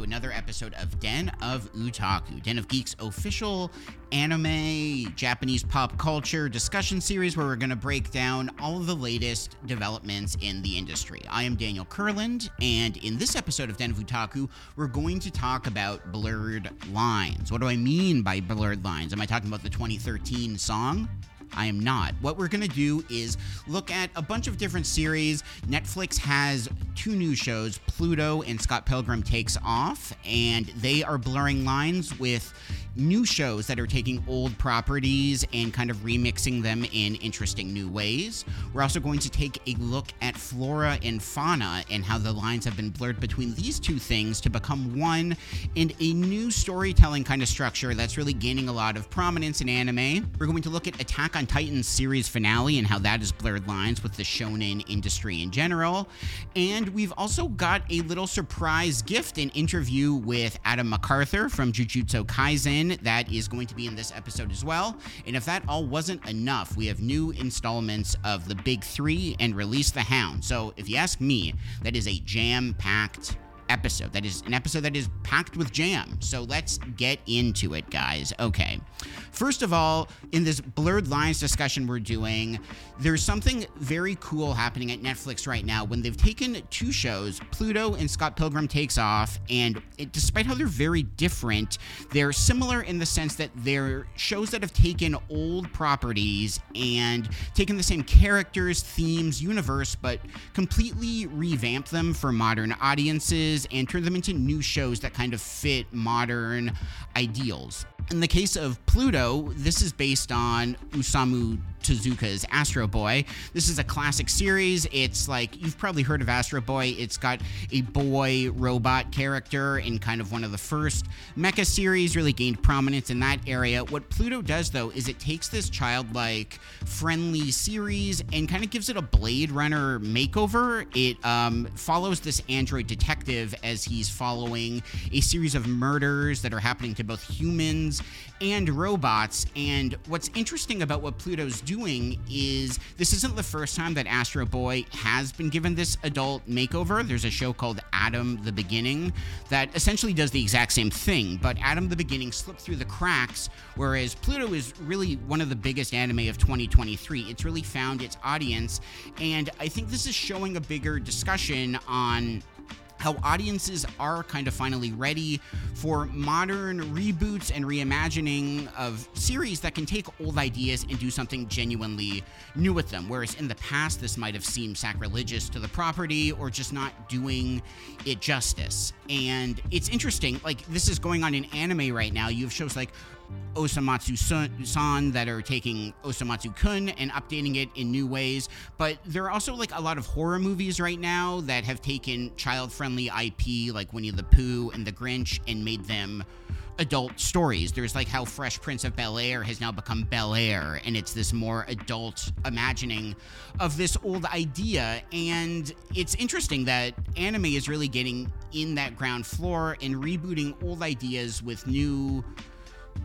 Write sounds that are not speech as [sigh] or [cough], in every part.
To another episode of Den of Otaku, Den of Geek's official anime, Japanese pop culture discussion series where we're going to break down all of the latest developments in the industry. I am Daniel Kurland, and in this episode of Den of Otaku, we're going to talk about blurred lines. What do I mean by blurred lines? Am I talking about the 2013 song? I am not. What we're going to do is look at a bunch of different series. Netflix has two new shows, Pluto and Scott Pilgrim Takes Off, and they are blurring lines with new shows that are taking old properties and kind of remixing them in interesting new ways. We're also going to take a look at flora and fauna and how the lines have been blurred between these two things to become one and a new storytelling kind of structure that's really gaining a lot of prominence in anime. We're going to look at Attack on Titan's series finale and how that has blurred lines with the shonen industry in general. And we've also got a little surprise gift an interview with Adam McArthur from Jujutsu Kaisen that is going to be in this episode as well. And if that all wasn't enough, we have new installments of The Big Three and Release the Hound. So if you ask me, that is a jam packed episode. That is an episode that is packed with jam. So let's get into it, guys. Okay. First of all, in this blurred lines discussion we're doing, there's something very cool happening at Netflix right now when they've taken two shows, Pluto and Scott Pilgrim Takes Off, and it, despite how they're very different, they're similar in the sense that they're shows that have taken old properties and taken the same characters, themes, universe, but completely revamped them for modern audiences and turn them into new shows that kind of fit modern ideals. In the case of Pluto, this is based on Osamu Tezuka's Astro Boy. This is a classic series. It's like you've probably heard of Astro Boy. It's got a boy robot character in kind of one of the first mecha series, really gained prominence in that area. What Pluto does though is it takes this childlike, friendly series and kind of gives it a Blade Runner makeover. It um, follows this android detective as he's following a series of murders that are happening to both humans and robots. And what's interesting about what Pluto's doing is this isn't the first time that Astro Boy has been given this adult makeover. There's a show called Adam the Beginning that essentially does the exact same thing, but Adam the Beginning slipped through the cracks, whereas Pluto is really one of the biggest anime of 2023. It's really found its audience, and I think this is showing a bigger discussion on how audiences are kind of finally ready for modern reboots and reimagining of series that can take old ideas and do something genuinely new with them. Whereas in the past, this might have seemed sacrilegious to the property or just not doing it justice. And it's interesting, like, this is going on in anime right now. You have shows like Osomatsu san that are taking Osomatsu kun and updating it in new ways. But there are also like a lot of horror movies right now that have taken child friendly IP like Winnie the Pooh and The Grinch and made them adult stories. There's like how Fresh Prince of Bel Air has now become Bel Air, and it's this more adult imagining of this old idea. And it's interesting that anime is really getting in that ground floor and rebooting old ideas with new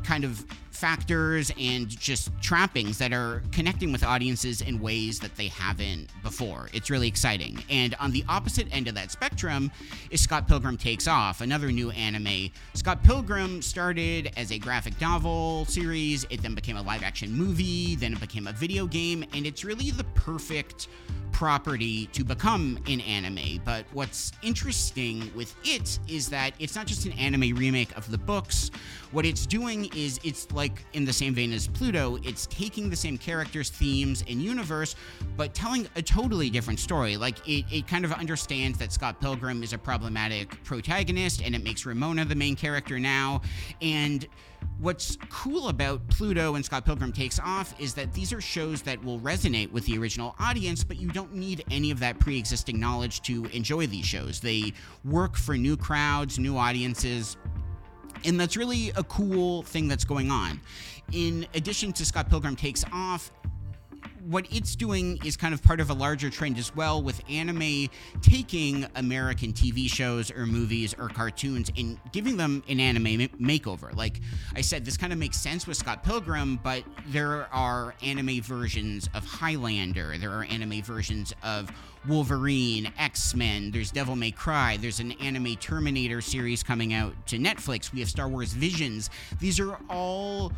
kind of factors and just trappings that are connecting with audiences in ways that they haven't before. It's really exciting. And on the opposite end of that spectrum is Scott Pilgrim Takes Off, another new anime. Scott Pilgrim started as a graphic novel series, it then became a live action movie, then it became a video game, and it's really the perfect property to become an anime. But what's interesting with it is that it's not just an anime remake of the books. What it's doing is it's like in the same vein as Pluto, it's taking the same characters, themes, and universe, but telling a totally different story. Like it, it kind of understands that Scott Pilgrim is a problematic protagonist and it makes Ramona the main character now. And what's cool about Pluto and Scott Pilgrim Takes Off is that these are shows that will resonate with the original audience, but you don't need any of that pre existing knowledge to enjoy these shows. They work for new crowds, new audiences. And that's really a cool thing that's going on. In addition to Scott Pilgrim Takes Off, what it's doing is kind of part of a larger trend as well, with anime taking American TV shows or movies or cartoons and giving them an anime makeover. Like I said, this kind of makes sense with Scott Pilgrim, but there are anime versions of Highlander, there are anime versions of Wolverine, X Men, there's Devil May Cry, there's an anime Terminator series coming out to Netflix, we have Star Wars Visions. These are all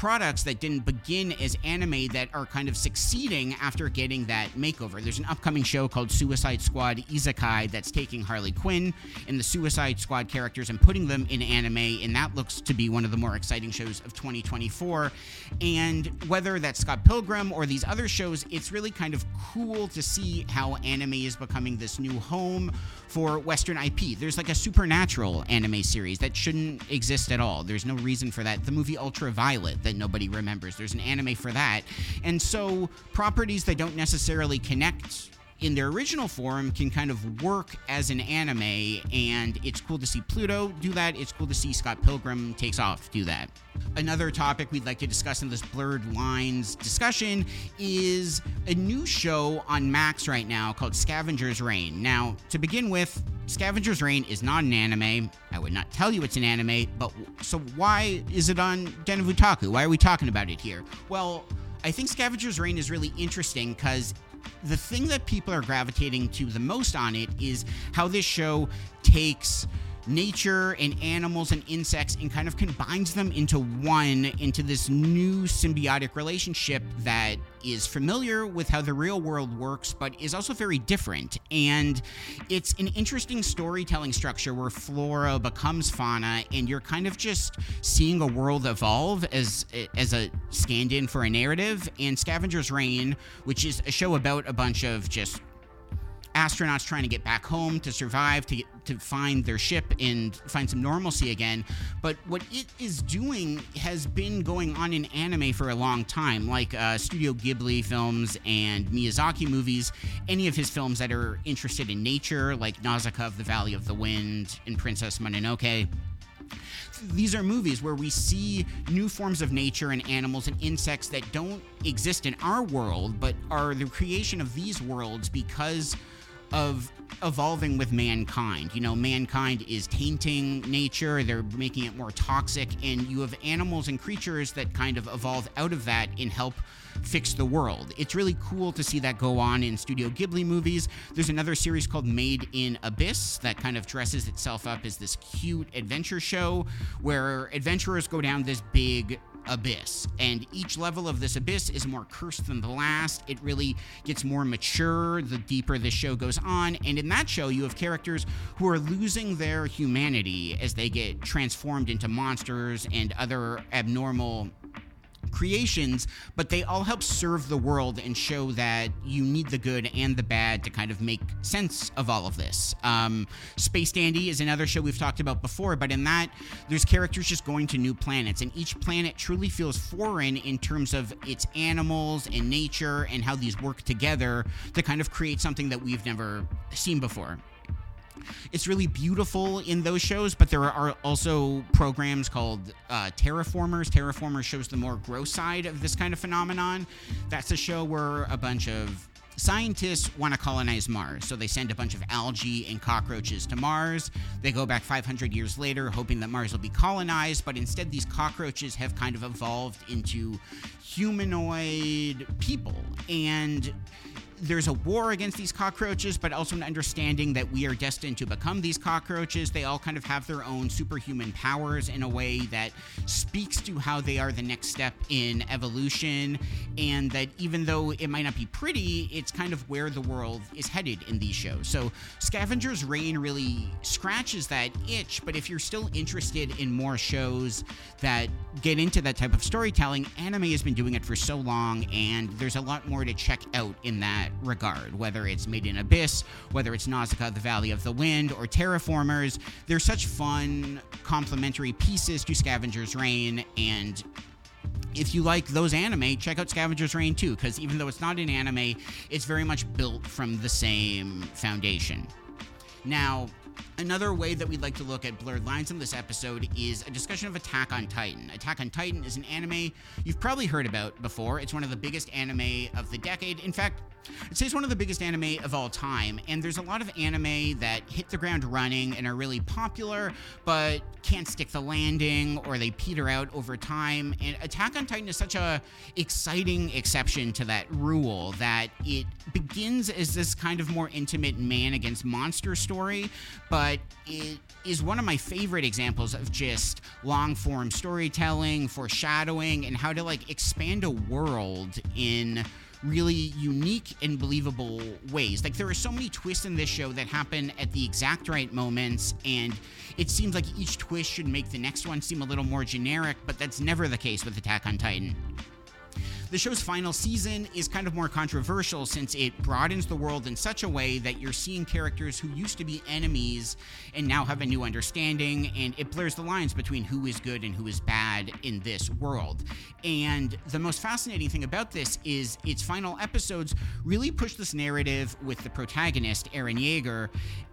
products that didn't begin as anime that are kind of succeeding after getting that makeover. There's an upcoming show called Suicide Squad Isekai that's taking Harley Quinn and the Suicide Squad characters and putting them in anime, and that looks to be one of the more exciting shows of 2024. And whether that's Scott Pilgrim or these other shows, it's really kind of cool to see how anime is becoming this new home for Western IP. There's like a supernatural anime series that shouldn't exist at all. There's no reason for that. The movie Ultraviolet that nobody remembers. There's an anime for that. And so properties that don't necessarily connect in their original form can kind of work as an anime, and it's cool to see Pluto do that. It's cool to see Scott Pilgrim takes off do that. Another topic we'd like to discuss in this blurred lines discussion is a new show on Max right now called Scavenger's Reign. Now, to begin with, Scavenger's Reign is not an anime. I would not tell you it's an anime, but so why is it on Den of Otaku? Why are we talking about it here? Well, I think Scavenger's Reign is really interesting because the thing that people are gravitating to the most on it is how this show takes nature and animals and insects and kind of combines them into one into this new symbiotic relationship that is familiar with how the real world works but is also very different. And it's an interesting storytelling structure where flora becomes fauna and you're kind of just seeing a world evolve as as a stand-in for a narrative. And Scavenger's Reign which is a show about a bunch of just astronauts trying to get back home to survive, to get, to find their ship and find some normalcy again. But what it is doing has been going on in anime for a long time, like uh, Studio Ghibli films and Miyazaki movies. Any of his films that are interested in nature, like Nausicaa of the Valley of the Wind and Princess Mononoke these are movies where we see new forms of nature and animals and insects that don't exist in our world, but are the creation of these worlds because of evolving with mankind. You know, mankind is tainting nature, they're making it more toxic, and you have animals and creatures that kind of evolve out of that and help fix the world. It's really cool to see that go on in Studio Ghibli movies. There's another series called Made in Abyss that kind of dresses itself up as this cute adventure show where adventurers go down this big abyss. And each level of this abyss is more cursed than the last. It really gets more mature the deeper the show goes on. And in that show, you have characters who are losing their humanity as they get transformed into monsters and other abnormal creations, but they all help serve the world and show that you need the good and the bad to kind of make sense of all of this. Um, Space Dandy is another show we've talked about before, but in that, there's characters just going to new planets, and each planet truly feels foreign in terms of its animals and nature and how these work together to kind of create something that we've never seen before. It's really beautiful in those shows, but there are also programs called uh, Terraformers. Terraformers shows the more gross side of this kind of phenomenon. That's a show where a bunch of scientists want to colonize Mars, so they send a bunch of algae and cockroaches to Mars. They go back 500 years later, hoping that Mars will be colonized, but instead, these cockroaches have kind of evolved into humanoid people. And there's a war against these cockroaches, but also an understanding that we are destined to become these cockroaches. They all kind of have their own superhuman powers in a way that speaks to how they are the next step in evolution, and that even though it might not be pretty, it's kind of where the world is headed in these shows. So, Scavenger's Reign really scratches that itch, but if you're still interested in more shows that get into that type of storytelling, anime has been doing it for so long, and there's a lot more to check out in that regard, whether it's Made in Abyss, whether it's Nausicaa, The Valley of the Wind, or Terraformers. They're such fun, complementary pieces to Scavenger's Reign, and if you like those anime, check out Scavenger's Reign too, because even though it's not an anime, it's very much built from the same foundation. Now, Another way that we'd like to look at blurred lines in this episode is a discussion of Attack on Titan. Attack on Titan is an anime you've probably heard about before. It's one of the biggest anime of the decade. In fact, I'd say it's one of the biggest anime of all time, and there's a lot of anime that hit the ground running and are really popular, but can't stick the landing or they peter out over time. And Attack on Titan is such a exciting exception to that rule that it begins as this kind of more intimate man against monster story, but it is one of my favorite examples of just long form storytelling, foreshadowing, and how to like expand a world in really unique and believable ways. Like there are so many twists in this show that happen at the exact right moments, and it seems like each twist should make the next one seem a little more generic, but that's never the case with Attack on Titan. The show's final season is kind of more controversial since it broadens the world in such a way that you're seeing characters who used to be enemies and now have a new understanding, and it blurs the lines between who is good and who is bad in this world. And the most fascinating thing about this is its final episodes really push this narrative with the protagonist, Eren Yeager,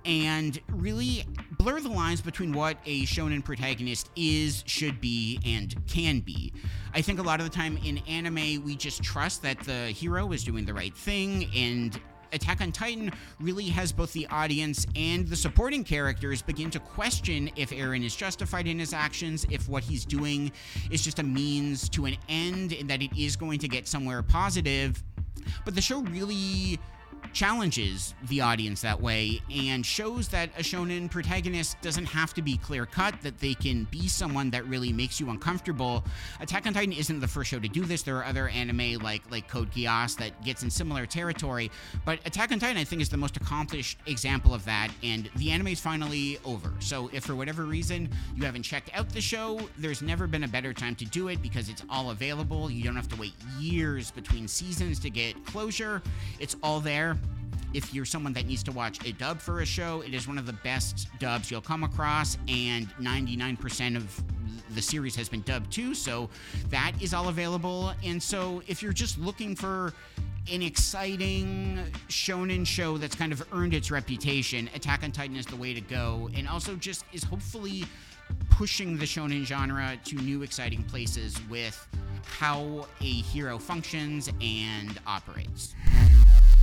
and really blur the lines between what a shonen protagonist is, should be, and can be. I think a lot of the time in anime, we just trust that the hero is doing the right thing, and Attack on Titan really has both the audience and the supporting characters begin to question if Eren is justified in his actions, if what he's doing is just a means to an end, and that it is going to get somewhere positive. But the show really challenges the audience that way and shows that a shonen protagonist doesn't have to be clear cut, that they can be someone that really makes you uncomfortable. Attack on Titan isn't the first show to do this. There are other anime like like Code Geass that gets in similar territory, but Attack on Titan I think is the most accomplished example of that and the anime is finally over. So if for whatever reason you haven't checked out the show, there's never been a better time to do it because it's all available. You don't have to wait years between seasons to get closure. It's all there if you're someone that needs to watch a dub for a show, it is one of the best dubs you'll come across, and 99% of the series has been dubbed too, so that is all available. And so if you're just looking for an exciting shonen show that's kind of earned its reputation, Attack on Titan is the way to go, and also just is hopefully pushing the shonen genre to new exciting places with how a hero functions and operates.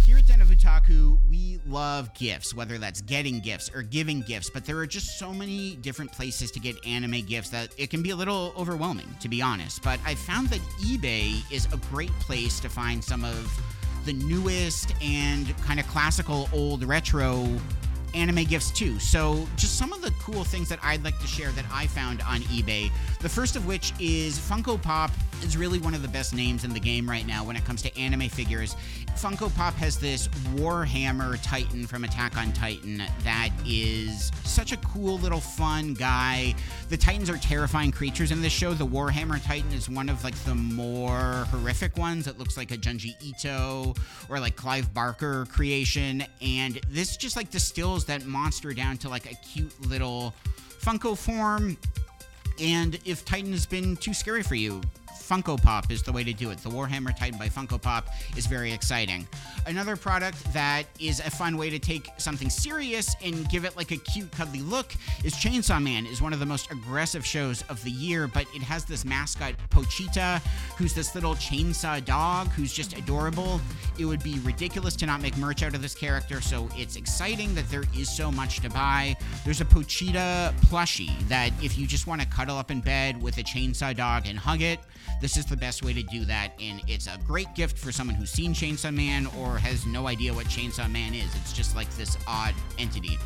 Here at Den of Otaku, we love gifts, whether that's getting gifts or giving gifts, but there are just so many different places to get anime gifts that it can be a little overwhelming, to be honest. But I found that eBay is a great place to find some of the newest and kind of classical old retro anime gifts too. So, just some of the cool things that I'd like to share that I found on eBay. The first of which is Funko Pop is really one of the best names in the game right now when it comes to anime figures. Funko Pop has this Warhammer Titan from Attack on Titan that is such a cool little fun guy. The Titans are terrifying creatures in this show. The Warhammer Titan is one of like the more horrific ones. It looks like a Junji Ito or like Clive Barker creation and this just like distills that monster down to like a cute little Funko form. And if Titan has been too scary for you, Funko Pop is the way to do it. The Warhammer Titan by Funko Pop is very exciting. Another product that is a fun way to take something serious and give it like a cute, cuddly look is Chainsaw Man. is one of the most aggressive shows of the year, but it has this mascot Pochita, who's this little chainsaw dog who's just adorable. It would be ridiculous to not make merch out of this character, so it's exciting that there is so much to buy. There's a Pochita plushie that if you just want to cuddle up in bed with a chainsaw dog and hug it, this is the best way to do that, and it's a great gift for someone who's seen Chainsaw Man or has no idea what Chainsaw Man is. It's just like this odd entity.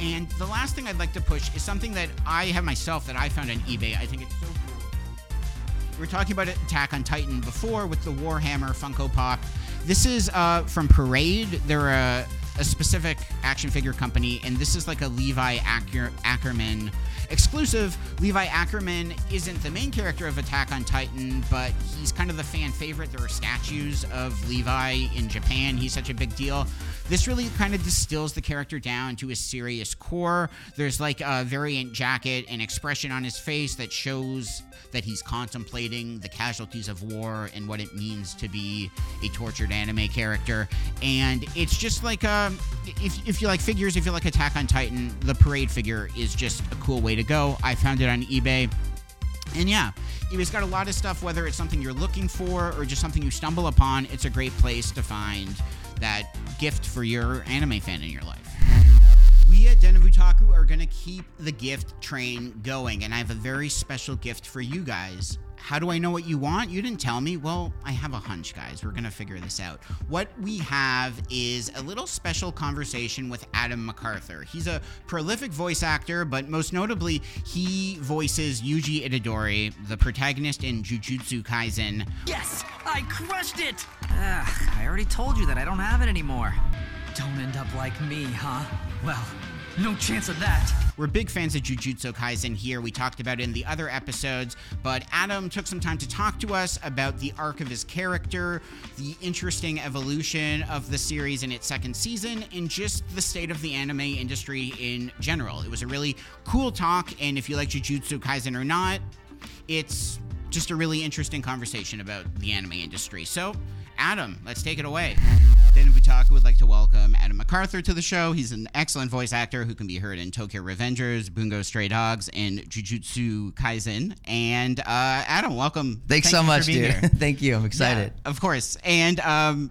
And the last thing I'd like to push is something that I have myself that I found on eBay. I think it's so cool. We were talking about Attack on Titan before with the Warhammer Funko Pop. This is uh, from Parade. They're a, a, specific action figure company, and this is like a Levi Acker- Ackerman exclusive, Levi Ackerman isn't the main character of Attack on Titan, but he's kind of the fan favorite. There are statues of Levi in Japan. He's such a big deal. This really kind of distills the character down to a serious core. There's like a variant jacket and expression on his face that shows that he's contemplating the casualties of war and what it means to be a tortured anime character. And it's just like a, um, if, if you like figures, if you like Attack on Titan, the Parade figure is just a cool way to go. I found it on eBay. And yeah, eBay's got a lot of stuff, whether it's something you're looking for or just something you stumble upon, it's a great place to find that gift for your anime fan in your life. We at Den of Otaku are going to keep the gift train going, and I have a very special gift for you guys. How do I know what you want? You didn't tell me. Well, I have a hunch, guys. We're going to figure this out. What we have is a little special conversation with Adam McArthur. He's a prolific voice actor, but most notably, he voices Yuji Itadori, the protagonist in Jujutsu Kaisen. Yes! I crushed it! Ugh, I already told you that I don't have it anymore. Don't end up like me, huh? Well, no chance of that. We're big fans of Jujutsu Kaisen here. We talked about it in the other episodes, but Adam took some time to talk to us about the arc of his character, the interesting evolution of the series in its second season, and just the state of the anime industry in general. It was a really cool talk, and if you like Jujutsu Kaisen or not, it's just a really interesting conversation about the anime industry. So, Adam, let's take it away. Of Otaku would like to welcome Adam McArthur to the show. He's an excellent voice actor who can be heard in Tokyo Revengers, Bungo Stray Dogs, and Jujutsu Kaisen. And uh, Adam, welcome. Thanks Thank so much, dude. [laughs] Thank you. I'm excited. Yeah, of course. And um,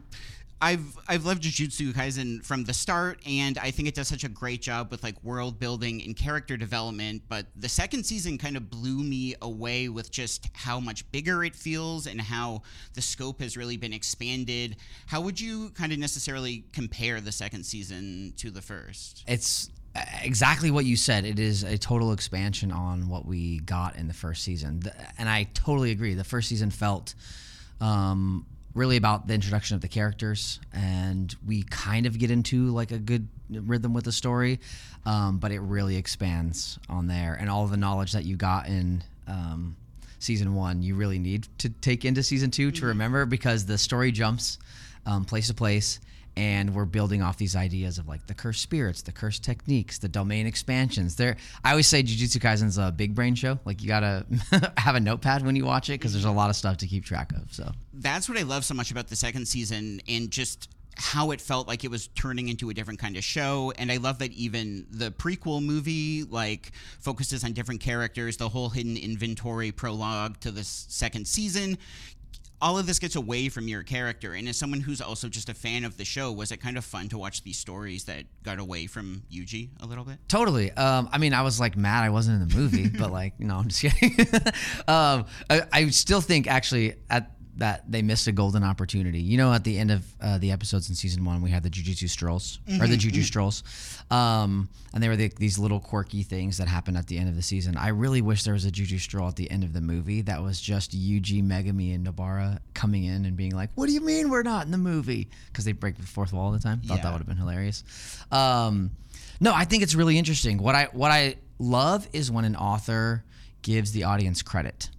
I've I've loved Jujutsu Kaisen from the start, and I think it does such a great job with like world building and character development. But the second season kind of blew me away with just how much bigger it feels and how the scope has really been expanded. How would you kind of necessarily compare the second season to the first? It's uh, exactly what you said. It is a total expansion on what we got in the first season. And I totally agree. The first season felt um, really about the introduction of the characters, and we kind of get into like a good rhythm with the story, um, but it really expands on there. And all the knowledge that you got in. Um, season one you really need to take into season 2 to remember because the story jumps um, place to place and we're building off these ideas of like the cursed spirits the cursed techniques the domain expansions. There i always say jujutsu kaisen's a big brain show. Like you gotta [laughs] have a notepad when you watch it because there's a lot of stuff to keep track of so. That's what I love so much about the second season and just how it felt like it was turning into a different kind of show. And i love that even the prequel movie like focuses on different characters the whole hidden inventory prologue to this second season all of this gets away from your character and as someone who's also just a fan of the show was it kind of fun to watch these stories that got away from yuji a little bit Totally. Um, I mean, I was like mad I wasn't in the movie, but like, [laughs] no, I'm just kidding. [laughs] um, I, I still think actually at that they missed a golden opportunity. You know, at the end of uh, the episodes in season one, we had the Jujutsu strolls or the Juju strolls, um, and they were the, these little quirky things that happened at the end of the season. I really wish there was a Juju stroll at the end of the movie that was just Yuji, Megumi, and Nobara coming in and being like, "What do you mean we're not in the movie?" Because they break the fourth wall all the time. Thought Yeah. that would have been hilarious. Um, no, I think it's really interesting. What I what I love is when an author gives the audience credit.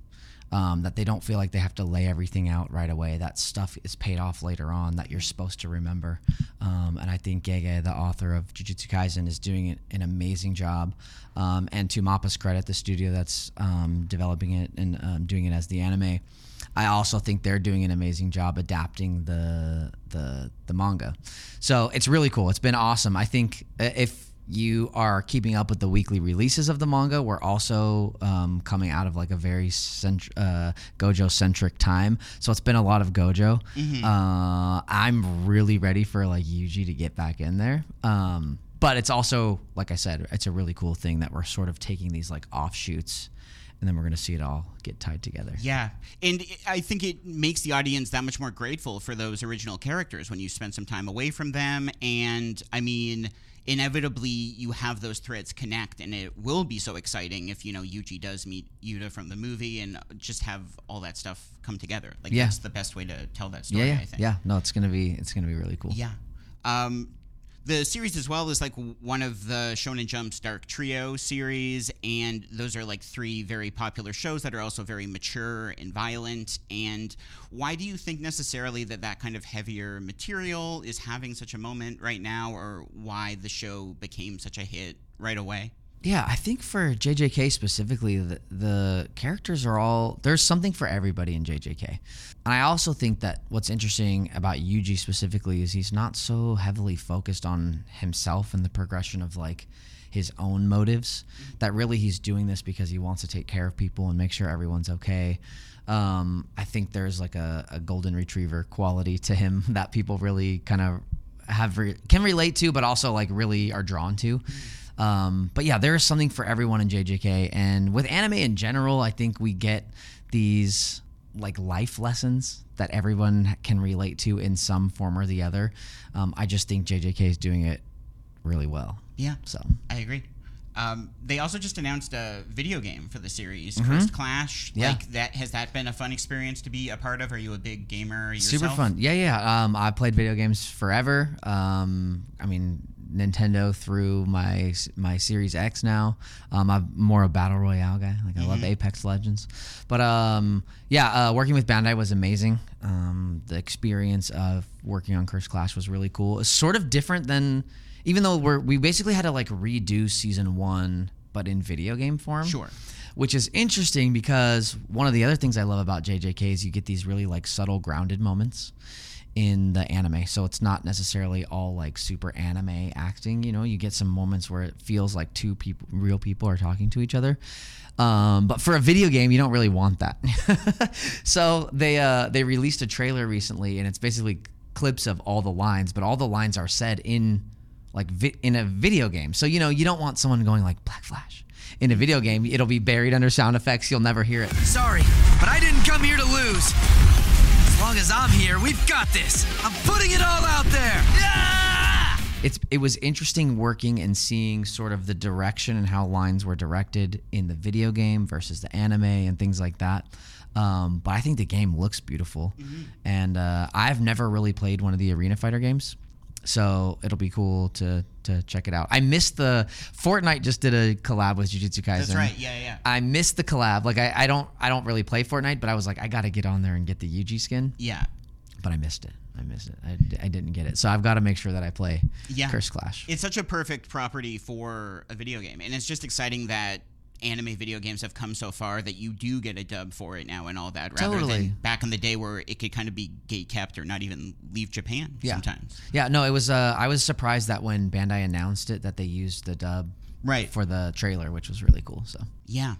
Um, that they don't feel like they have to lay everything out right away. That stuff is paid off later on that you're supposed to remember. Um, and I think Gege, the author of Jujutsu Kaisen, is doing an, amazing job. Um, and to Mappa's credit, the studio that's um, developing it and um, doing it as the anime, I also think they're doing an amazing job adapting the the the manga. So it's really cool. It's been awesome. I think uh, if you are keeping up with the weekly releases of the manga, we're also um, coming out of like a very uh, Gojo centric time. So it's been a lot of Gojo. Uh, I'm really ready for like Yuji to get back in there. Um, but it's also, like I said, it's a really cool thing that we're sort of taking these like offshoots and then we're going to see it all get tied together. Yeah, and I think it makes the audience that much more grateful for those original characters when you spend some time away from them. And I mean, inevitably, you have those threads connect, and it will be so exciting if you know Yuji does meet Yuta from the movie, and just have all that stuff come together. Like Yeah. that's the best way to tell that story. Yeah, yeah, I think. yeah. No, it's gonna be it's gonna be really cool. Yeah. Um, the series as well is like one of the Shonen Jump's Dark Trio series, and those are like three very popular shows that are also very mature and violent. And why do you think necessarily that that kind of heavier material is having such a moment right now, or why the show became such a hit right away? Yeah, I think for JJK specifically, the, the characters are all there's something for everybody in JJK. And I also think that what's interesting about Yuji specifically is he's not so heavily focused on himself and the progression of like his own motives. That really he's doing this because he wants to take care of people and make sure everyone's okay. Um, I think there's like a, a golden retriever quality to him [laughs] that people really kind of have re- can relate to, but also like really are drawn to. Um, but yeah, there is something for everyone in JJK, and with anime in general, I think we get these like life lessons that everyone can relate to in some form or the other. Um, I just think JJK is doing it really well. Yeah, So I agree. Um, they also just announced a video game for the series, Cursed Clash. Mm-hmm. Yeah. Like that has that been a fun experience to be a part of? Are you a big gamer yourself? super fun. Yeah, yeah. Um, I played video games forever. Um, I mean, Nintendo through my my Series X now. Um, I'm more a battle royale guy. Like I love Apex Legends, but um, yeah, uh, working with Bandai was amazing. Um, the experience of working on Curse Clash was really cool. It's sort of different than, even though we're we basically had to like redo season one, but in video game form Sure. which is interesting because one of the other things I love about JJK is you get these really like subtle grounded moments in the anime. So it's not necessarily all like super anime acting, you know, you get some moments where it feels like two people real people are talking to each other. Um, but for a video game, you don't really want that. [laughs] so they uh, they released a trailer recently, and it's basically clips of all the lines, but all the lines are said in like vi- in a video game. So you know you don't want someone going like Black Flash in a video game. It'll be buried under sound effects. You'll never hear it. Sorry, but I didn't come here to lose. As long as I'm here, we've got this. I'm putting it all out there. Yeah! it's it was interesting working and seeing sort of the direction and how lines were directed in the video game versus the anime and things like that. Um, but I think the game looks beautiful, and uh, I've never really played one of the Arena Fighter games, so it'll be cool to to check it out. I missed the Fortnite just did a collab with Jujutsu Kaisen. That's right. Yeah, yeah. I missed the collab. Like I, I don't I don't really play Fortnite, but I was like I got to get on there and get the Yuji skin, Yeah. but I missed it. I missed it. I, I didn't get it. So I've got to make sure that I play Yeah. Curse Clash. It's such a perfect property for a video game, and it's just exciting that anime video games have come so far that you do get a dub for it now and all that, rather Totally. than back in the day where it could kind of be gate kept or not even leave Japan Yeah. sometimes. Yeah, no, it was. Uh, I was surprised that when Bandai announced it, that they used the dub Right. for the trailer, which was really cool. So Yeah.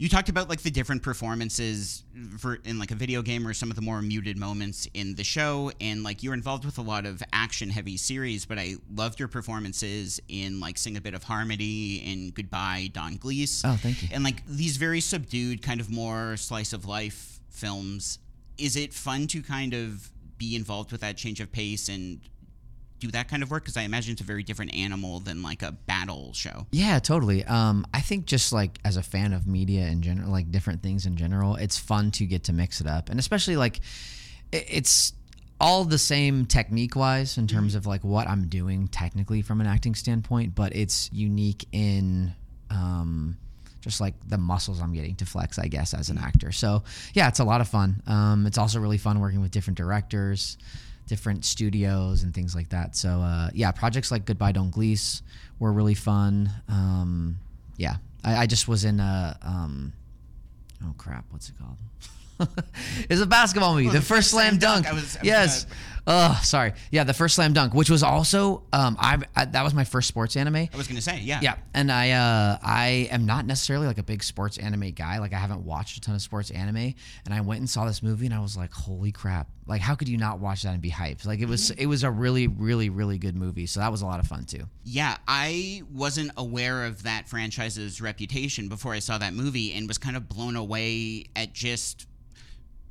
You talked about like the different performances for in like a video game or some of the more muted moments in the show and like you're involved with a lot of action heavy series but I loved your performances in like Sing a Bit of Harmony and Goodbye Don Glees. Oh, thank you. And like these very subdued kind of more slice of life films. Is it fun to kind of be involved with that change of pace and do that kind of work because I imagine it's a very different animal than like a battle show. yeah, totally. Um, I think just like as a fan of media in general, like different things in general, it's fun to get to mix it up, and especially like it's all the same technique wise in terms of like what I'm doing technically from an acting standpoint, but it's unique in um, just like the muscles I'm getting to flex, I guess, as an actor. So yeah, it's a lot of fun. Um, it's also really fun working with different directors, different studios, and things like that. So uh, yeah, projects like Goodbye Don Glees were really fun. Um, yeah, I, I just was in a um, oh crap, what's it called? [laughs] [laughs] it's a basketball movie. the, first slam dunk. I was- I was yes. Oh, sorry. Yeah, the first slam dunk, which was also um, I, I that was my first sports anime. I was gonna say, yeah. Yeah, and I uh, I am not necessarily like a big sports anime guy. Like I haven't watched a ton of sports anime, and I went and saw this movie, and I was like, "Holy crap! Like, how could you not watch that and be hyped? Like, it was it was a really, really, really good movie. So that was a lot of fun too. Yeah, I wasn't aware of that franchise's reputation before I saw that movie and was kind of blown away at just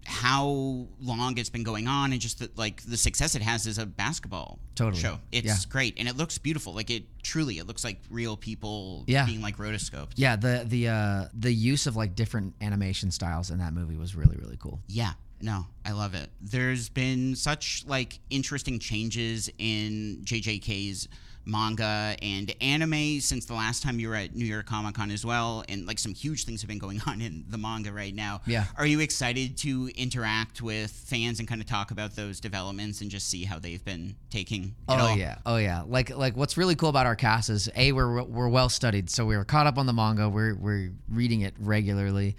how long it's been going on and just the, like the success it has as a basketball Totally. show. It's Yeah. great and it looks beautiful. Like it truly, it looks like real people Yeah. being like rotoscoped. Yeah, the the uh, the use of like different animation styles in that movie was really, really cool. Yeah, no, I love it. There's been such like interesting changes in JJK's manga and anime since the last time you were at New York Comic Con as well, and like some huge things have been going [laughs] on in the manga right now. Yeah. Are you excited to interact with fans and kind of talk about those developments and just see how they've been taking it Oh all? yeah, oh yeah. Like like what's really cool about our cast is a we're we're well studied, so we're caught up on the manga. We're we're reading it regularly.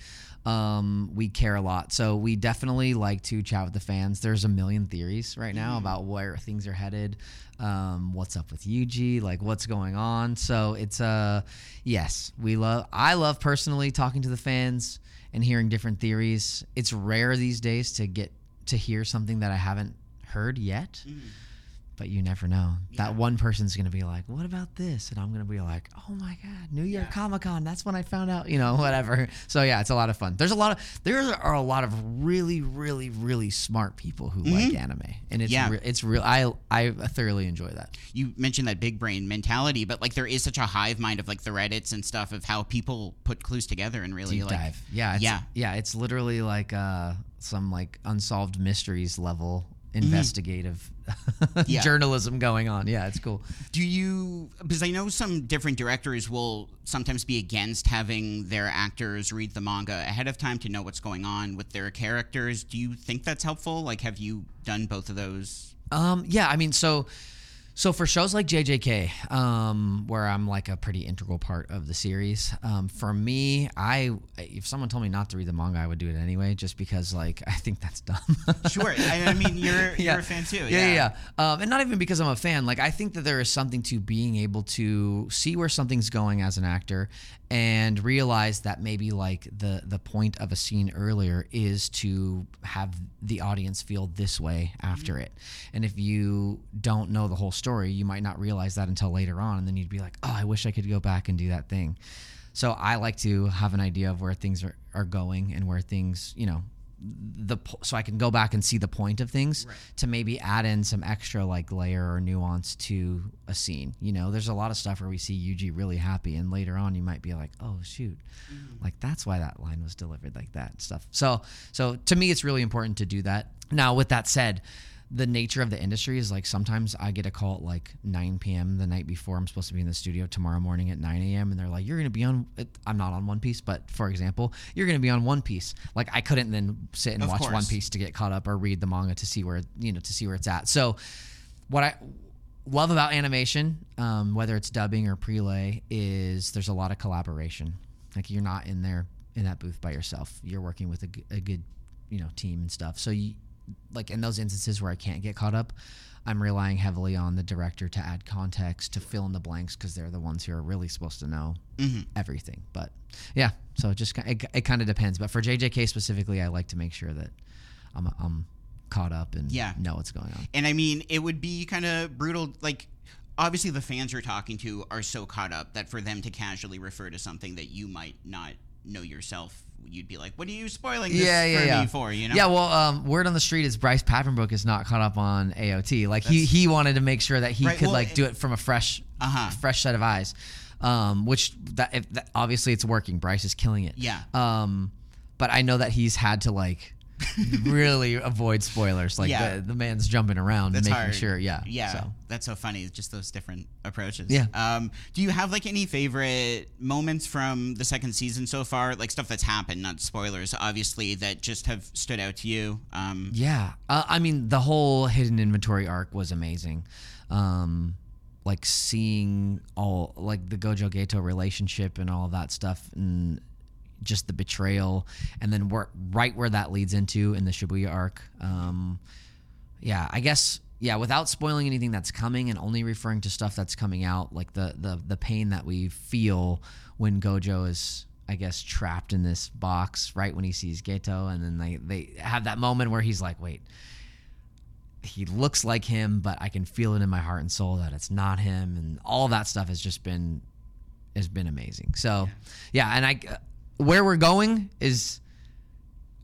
Um, we care a lot, so we definitely like to chat with the fans. There's a million theories right now about where things are headed. Um, what's up with Yuji? Like what's going on? So it's uh yes, we love. I love personally talking to the fans and hearing different theories. It's rare these days to get to hear something that I haven't heard yet but you never know. That one person's gonna be like, "What about this?" And I'm gonna be like, "Oh my god, New York Comic Con! That's when I found out." You know, [laughs] whatever. So yeah, it's a lot of fun. There's a lot of there are a lot of really, really, really smart people who like anime, and it's Yeah. re- it's real. I I thoroughly enjoy that. you mentioned that big brain mentality, but like there is such a hive mind of like the Reddits and stuff of how people put clues together and really Deep like dive. Yeah, it's, yeah. yeah, It's literally like uh, some like unsolved mysteries level Mm-hmm. Investigative [laughs] Yeah. journalism going on. Yeah, it's cool. Do you because I know some different directors will sometimes be against having their actors read the manga ahead of time to know what's going on with their characters. Do you think that's helpful? Like have you done both of those? Um, yeah, I mean, so so for shows like JJK, um, where I'm like a pretty integral part of the series, um, for me, I if someone told me not to read the manga, I would do it anyway, just because like [laughs] I think that's dumb. Sure. I, I mean you're [laughs] you're a fan too. Yeah, yeah, yeah. Um, and not even because I'm a fan. Like I think that there is something to being able to see where something's going as an actor and realize that maybe like the the point of a scene earlier is to have the audience feel this way after mm-hmm. it. And if you don't know the whole story, you might not realize that until later on and then you'd be like, "Oh, I wish I could go back and do that thing." So I like to have an idea of where things are, are going and where things, you know, the so I can go back and see the point of things to maybe add in some extra like layer or nuance to a scene. You know, there's a lot of stuff where we see Yuji really happy, and later on you might be like, oh shoot, mm-hmm. like that's why that line was delivered like that and stuff. So so to me, it's really important to do that. Now, with that said. The nature of the industry is like sometimes I get a call at like 9 p.m. the night before I'm supposed to be in the studio tomorrow morning at 9 a.m. and they're like, "You're gonna be on." I'm not on One Piece, but for example, you're gonna be on One Piece. Like I couldn't then sit and Of watch course. One Piece to get caught up or read the manga to see where you know to see where it's at. So, what I love about animation, um, whether it's dubbing or prelay, is there's a lot of collaboration. Like you're not in there in that booth by yourself. You're working with a, a good, you know, team and stuff. So you, like in those instances where I can't get caught up, I'm relying heavily on the director to add context to fill in the blanks because they're the ones who are really supposed to know mm-hmm. everything. But yeah, so it just it, it kind of depends. But for JJK specifically, I like to make sure that I'm I'm caught up and Yeah. know what's going on. And I mean, it would be kind of brutal. Like, obviously, the fans you're talking to are so caught up that for them to casually refer to something that you might not know yourself, you'd be like, "What are you spoiling this yeah, yeah, for yeah. me for?" You know? Yeah, well, um, word on the street is Bryce Papenbrook is not caught up on AOT. Like he he wanted to make sure that he Right, could well, like it- do it from a fresh Uh-huh. fresh set of eyes. Um, which that, if that obviously it's working. Bryce is killing it. Yeah. Um, but I know that he's had to like [laughs] really avoid spoilers. Like Yeah. the, the man's jumping around That's and making hard. sure. Yeah. Yeah. So. That's so funny. Just those different approaches. Yeah. Um, do you have like any favorite moments from the second season so far? Like stuff that's happened, not spoilers, obviously, that just have stood out to you. Um, Yeah, uh, I mean the whole hidden inventory arc was amazing. Um, like seeing all like the Gojo Geto relationship and all that stuff, and just the betrayal, and then where, right where that leads into in the Shibuya arc. Um, yeah, I guess yeah, without spoiling anything that's coming and only referring to stuff that's coming out, like the the the pain that we feel when Gojo is I guess trapped in this box right when he sees Geto and then they they have that moment where he's like, "Wait, he looks like him, but I can feel it in my heart and soul that it's not him." And all that stuff has just been has been amazing. So, yeah, and I where we're going is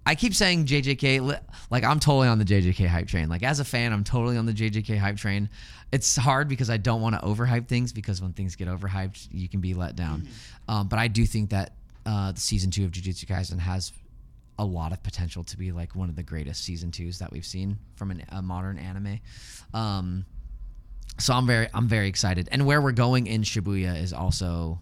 I keep saying JJK, like I'm totally on the JJK hype train. Like as a fan, I'm totally on the JJK hype train. It's hard because I don't want to overhype things because when things get overhyped, you can be let down. Um, but I do think that uh, the season two of Jujutsu Kaisen has a lot of potential to be like one of the greatest season twos that we've seen from an, a modern anime. Um, So I'm very I'm very excited, and where we're going in Shibuya is also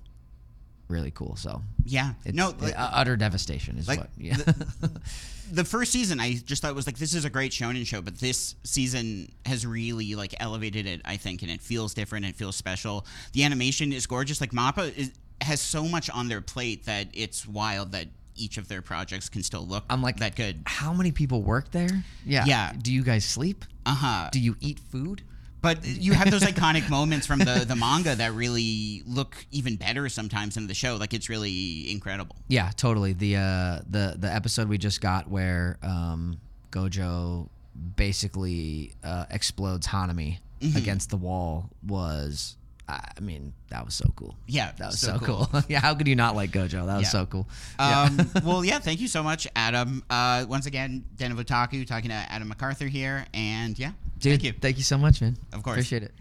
really cool. So Yeah. it's no, like, uh, utter devastation is like, what. Yeah. [laughs] the first season I just thought was like this is a great shonen show, but this season has really like elevated it, I think, and it feels different, it feels special. The animation is gorgeous. Like Mappa is, has so much on their plate that it's wild that each of their projects can still look I'm like that good. How many people work there? Yeah. Yeah. Do you guys sleep? Uh-huh. Do you eat food? But you have those iconic moments from the, the manga that really look even better sometimes in the show. Like it's really incredible. Yeah, totally. The uh, the the episode we just got where um, Gojo basically uh, explodes Hanami Mm-hmm. against the wall was. I mean, that was so cool. Yeah, That was so so, cool. cool. [laughs] yeah, how could you not like Gojo? That was Yeah. so cool. Yeah. Um, [laughs] well, yeah, thank you so much, Adam. Uh, once again, Den of Otaku talking to Adam MacArthur here. And yeah, Dude, thank you. so much, man. Of course. Appreciate it.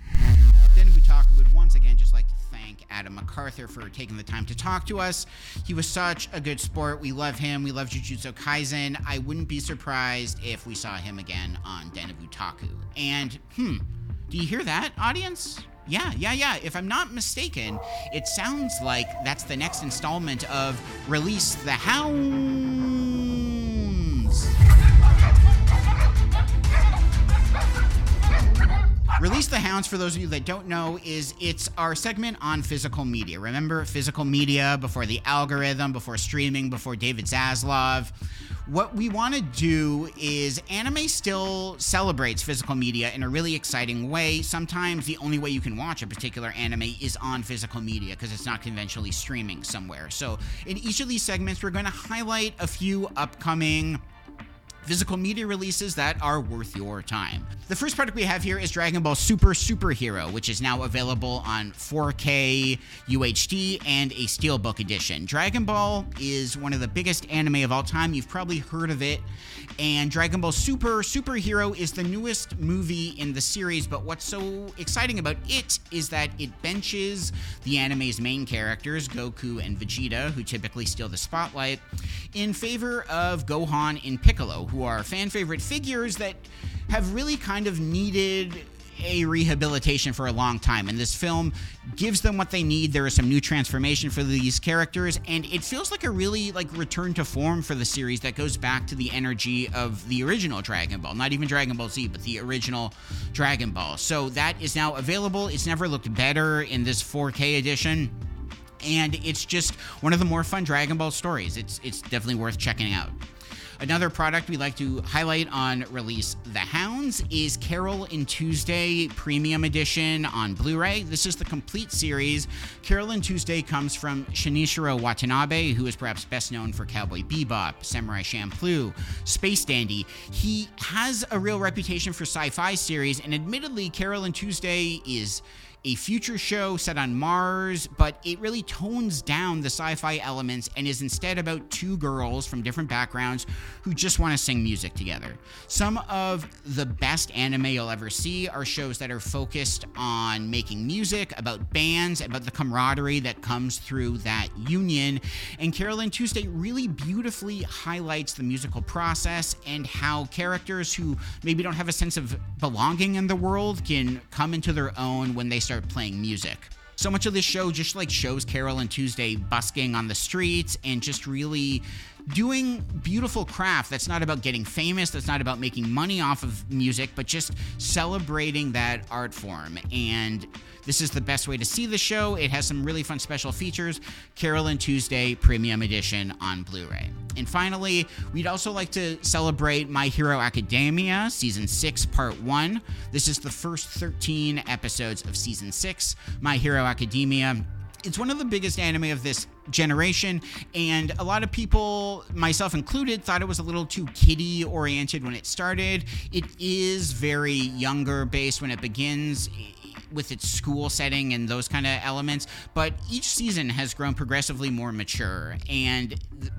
Then we talk would once again just like to thank Adam McArthur for taking the time to talk to us. He was such a good sport. We love him. We love Jujutsu Kaisen. I wouldn't be surprised if we saw him again on Den of Otaku. And hmm, do you hear that, audience? Yeah, yeah, yeah. If I'm not mistaken, it sounds like that's the next installment of Release the Hounds. Release the Hounds, for those of you that don't know, is it's our segment on physical media. Remember physical media before the algorithm, before streaming, before David Zaslav. What we want to do is anime still celebrates physical media in a really exciting way. Sometimes the only way you can watch a particular anime is on physical media because it's not conventionally streaming somewhere. So, in each of these segments, we're going to highlight a few upcoming physical media releases that are worth your time. The first product we have here is Dragon Ball Super Superhero, which is now available on 4K UHD and a Steelbook edition. Dragon Ball is one of the biggest anime of all time. You've probably heard of it. And Dragon Ball Super Superhero is the newest movie in the series, but what's so exciting about it is that it benches the anime's main characters, Goku and Vegeta, who typically steal the spotlight, in favor of Gohan and Piccolo, who are fan favorite figures that have really kind of needed a rehabilitation for a long time. And this film gives them what they need. There is some new transformation for these characters. And it feels like a really like return to form for the series that goes back to the energy of the original dragon ball. Not even dragon ball z but the original dragon ball. So that is now available. It's never looked better in this 4k edition. And it's just one of the more fun Dragon Ball stories. It's it's definitely worth checking out. Another product we like to highlight on release The Hounds is Carole & Tuesday Premium Edition on Blu ray. This is the complete series. Carole & Tuesday comes from Shinichiro Watanabe, who is perhaps best known for Cowboy Bebop, Samurai Champloo, Space Dandy. He has a real reputation for sci fi series, and admittedly, Carole & Tuesday is a future show set on Mars, but it really tones down the sci fi elements and is instead about two girls from different backgrounds who just want to sing music together. Some of the best anime you'll ever see are shows that are focused on making music, about bands, about the camaraderie that comes through that union. And Carole & Tuesday really beautifully highlights the musical process and how characters who maybe don't have a sense of belonging in the world can come into their own when they start playing music. So much of this show just like shows Carole and Tuesday busking on the streets and just really doing beautiful craft that's not about getting famous, that's not about making money off of music, but just celebrating that art form. And this is the best way to see the show. It has some really fun special features. Carole and Tuesday Premium Edition on Blu ray. And finally, we'd also like to celebrate My Hero Academia, Season 6, Part 1. This is the first 13 episodes of Season 6. My Hero Academia it's one of the biggest anime of this generation, and a lot of people, myself included, thought it was a little too kiddie oriented when it started. It is very younger based when it begins with its school setting and those kind of elements, but each season has grown progressively more mature. And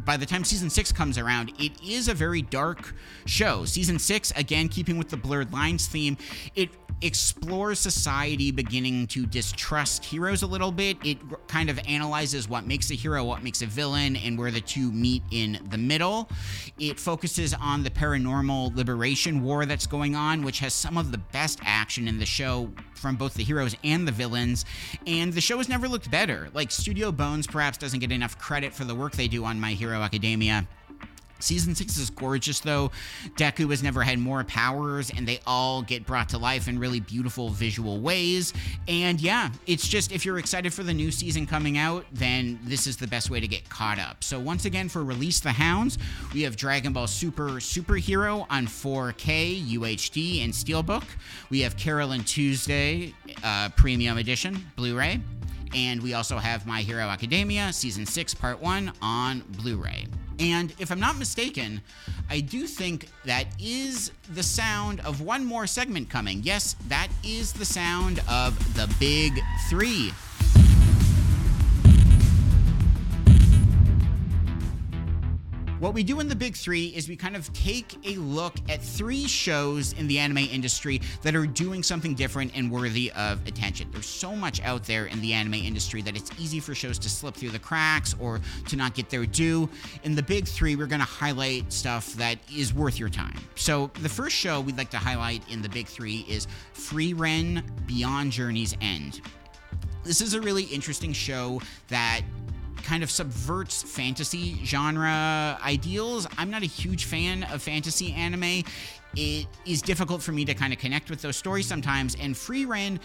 by the time season six comes around, it is a very dark show. Season six, again, keeping with the blurred lines theme, it explores society beginning to distrust heroes a little bit. It kind of analyzes what makes a hero, what makes a villain, and where the two meet in the middle. It focuses on the paranormal liberation war that's going on, which has some of the best action in the show from both the heroes and the villains, and the show has never looked better. Like, Studio Bones perhaps doesn't get enough credit for the work they do on My Hero Academia. Season 6 is gorgeous, though. Deku has never had more powers, and they all get brought to life in really beautiful visual ways. And yeah, it's just if you're excited for the new season coming out, then this is the best way to get caught up. So, once again, for Release the Hounds, we have Dragon Ball Super Superhero on 4K, UHD, and Steelbook. We have Carole & Tuesday uh, Premium Edition, Blu ray. And we also have My Hero Academia Season 6 Part 1 on Blu ray. And if I'm not mistaken, I do think that is the sound of one more segment coming. Yes, that is the sound of the Big Three. What we do in the big three is we kind of take a look at three shows in the anime industry that are doing something different and worthy of attention. There's so much out there in the anime industry that it's easy for shows to slip through the cracks or to not get their due. In the big three, we're going to highlight stuff that is worth your time. So, the first show we'd like to highlight in the big three is Frieren Beyond Journey's End. This is a really interesting show that kind of subverts fantasy genre ideals. I'm not a huge fan of fantasy anime. It is difficult for me to kind of connect with those stories sometimes, and Frieren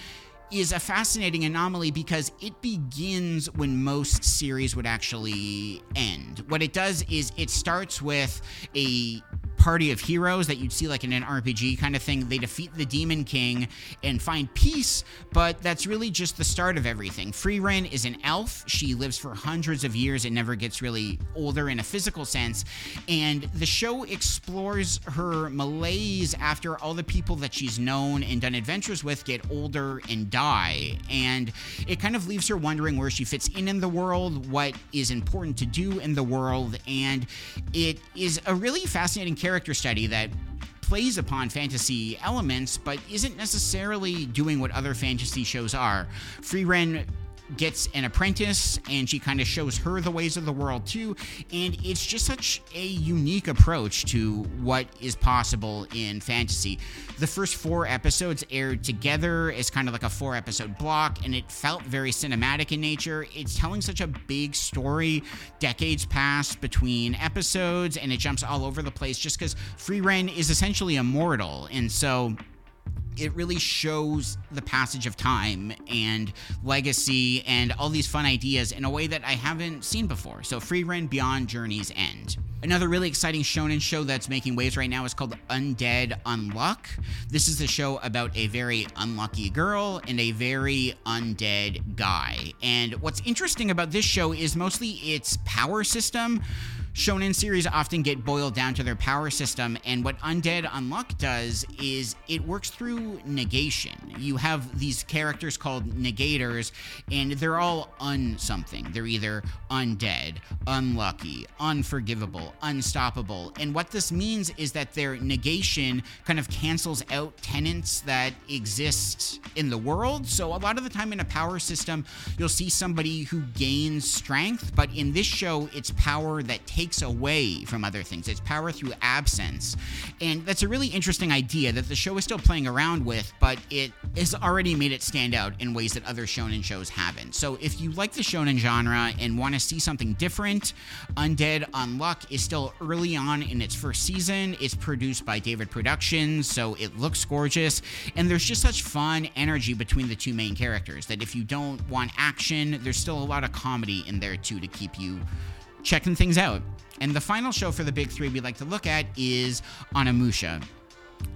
is a fascinating anomaly because it begins when most series would actually end. What it does is it starts with a party of heroes that you'd see like in an RPG kind of thing. They defeat the Demon King and find peace, but that's really just the start of everything. Frieren is an elf. She lives for hundreds of years and never gets really older in a physical sense. And the show explores her malaise after all the people that she's known and done adventures with get older and die. And it kind of leaves her wondering where she fits in in the world, what is important to do in the world. And it is a really fascinating character character study that plays upon fantasy elements, but isn't necessarily doing what other fantasy shows are. Frieren gets an apprentice and she kind of shows her the ways of the world too. And it's just such a unique approach to what is possible in fantasy. The first four episodes aired together as kind of like a four episode block and it felt very cinematic in nature. It's telling such a big story decades pass between episodes and it jumps all over the place just because Frieren is essentially immortal. And so it really shows the passage of time and legacy and all these fun ideas in a way that I haven't seen before. So, Frieren Beyond Journey's End. Another really exciting shonen show that's making waves right now is called Undead Unluck. This is a show about a very unlucky girl and a very undead guy. And what's interesting about this show is mostly its power system shonen series often get boiled down to their power system, and what Undead Unluck does is it works through negation. You have these characters called negators, and they're all un something. They're either undead, unlucky, unforgivable, unstoppable. And what this means is that their negation kind of cancels out tenants that exist in the world. So, a lot of the time in a power system, you'll see somebody who gains strength, but in this show, it's power that takes takes away from other things. It's power through absence. And that's a really interesting idea that the show is still playing around with, but it has already made it stand out in ways that other shonen shows haven't. So if you like the shonen genre and want to see something different, Undead Unluck is still early on in its first season. It's produced by David Productions, so it looks gorgeous. And there's just such fun energy between the two main characters that if you don't want action, there's still a lot of comedy in there too to keep you checking things out. And the final show for the big three we'd like to look at is Onimusha.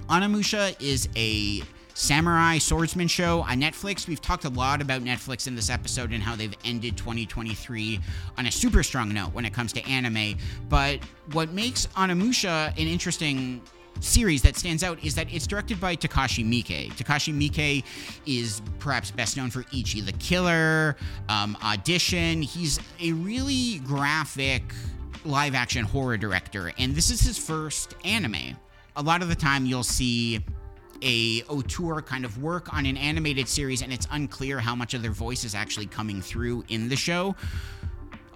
Onimusha is a samurai swordsman show on Netflix. We've talked a lot about Netflix in this episode and how they've ended 2023 on a super strong note when it comes to anime. But what makes Onimusha an interesting series that stands out is that it's directed by Takashi Miike. Takashi Miike is perhaps best known for Ichi the Killer, um, Audition. He's a really graphic live action horror director, and this is his first anime. A lot of the time, you'll see a auteur kind of work on an animated series, and it's unclear how much of their voice is actually coming through in the show.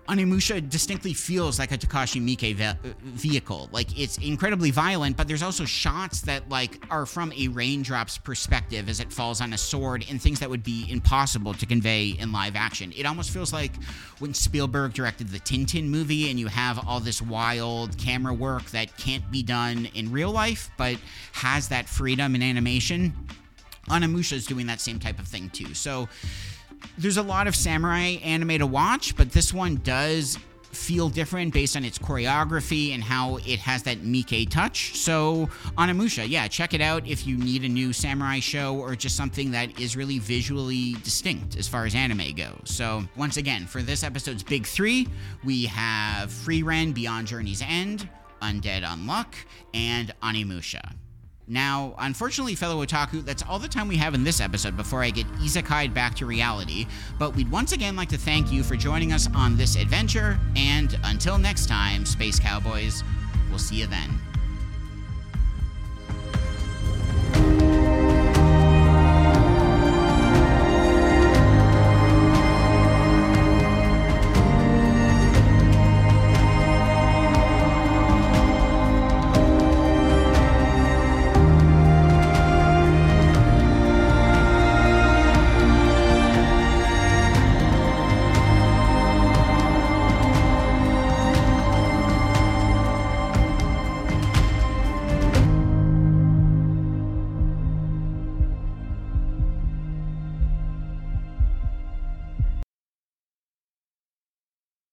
Onimusha distinctly feels like a Takashi Miike ve- uh, vehicle. Like it's incredibly violent, but there's also shots that like are from a raindrop's perspective as it falls on a sword and things that would be impossible to convey in live action. It almost feels like when Spielberg directed the Tintin movie and you have all this wild camera work that can't be done in real life but has that freedom in animation. Onimusha is doing that same type of thing too. So there's a lot of samurai anime to watch, but this one does feel different based on its choreography and how it has that Miike touch. So, Onimusha, yeah, check it out if you need a new samurai show or just something that is really visually distinct as far as anime goes. So, once again, for this episode's big three, we have Frieren Beyond Journey's End, Undead Unluck, and Onimusha. Now, unfortunately, fellow otaku, that's all the time we have in this episode before I get isekai'd back to reality. But we'd once again like to thank you for joining us on this adventure. And until next time, Space Cowboys, we'll see you then.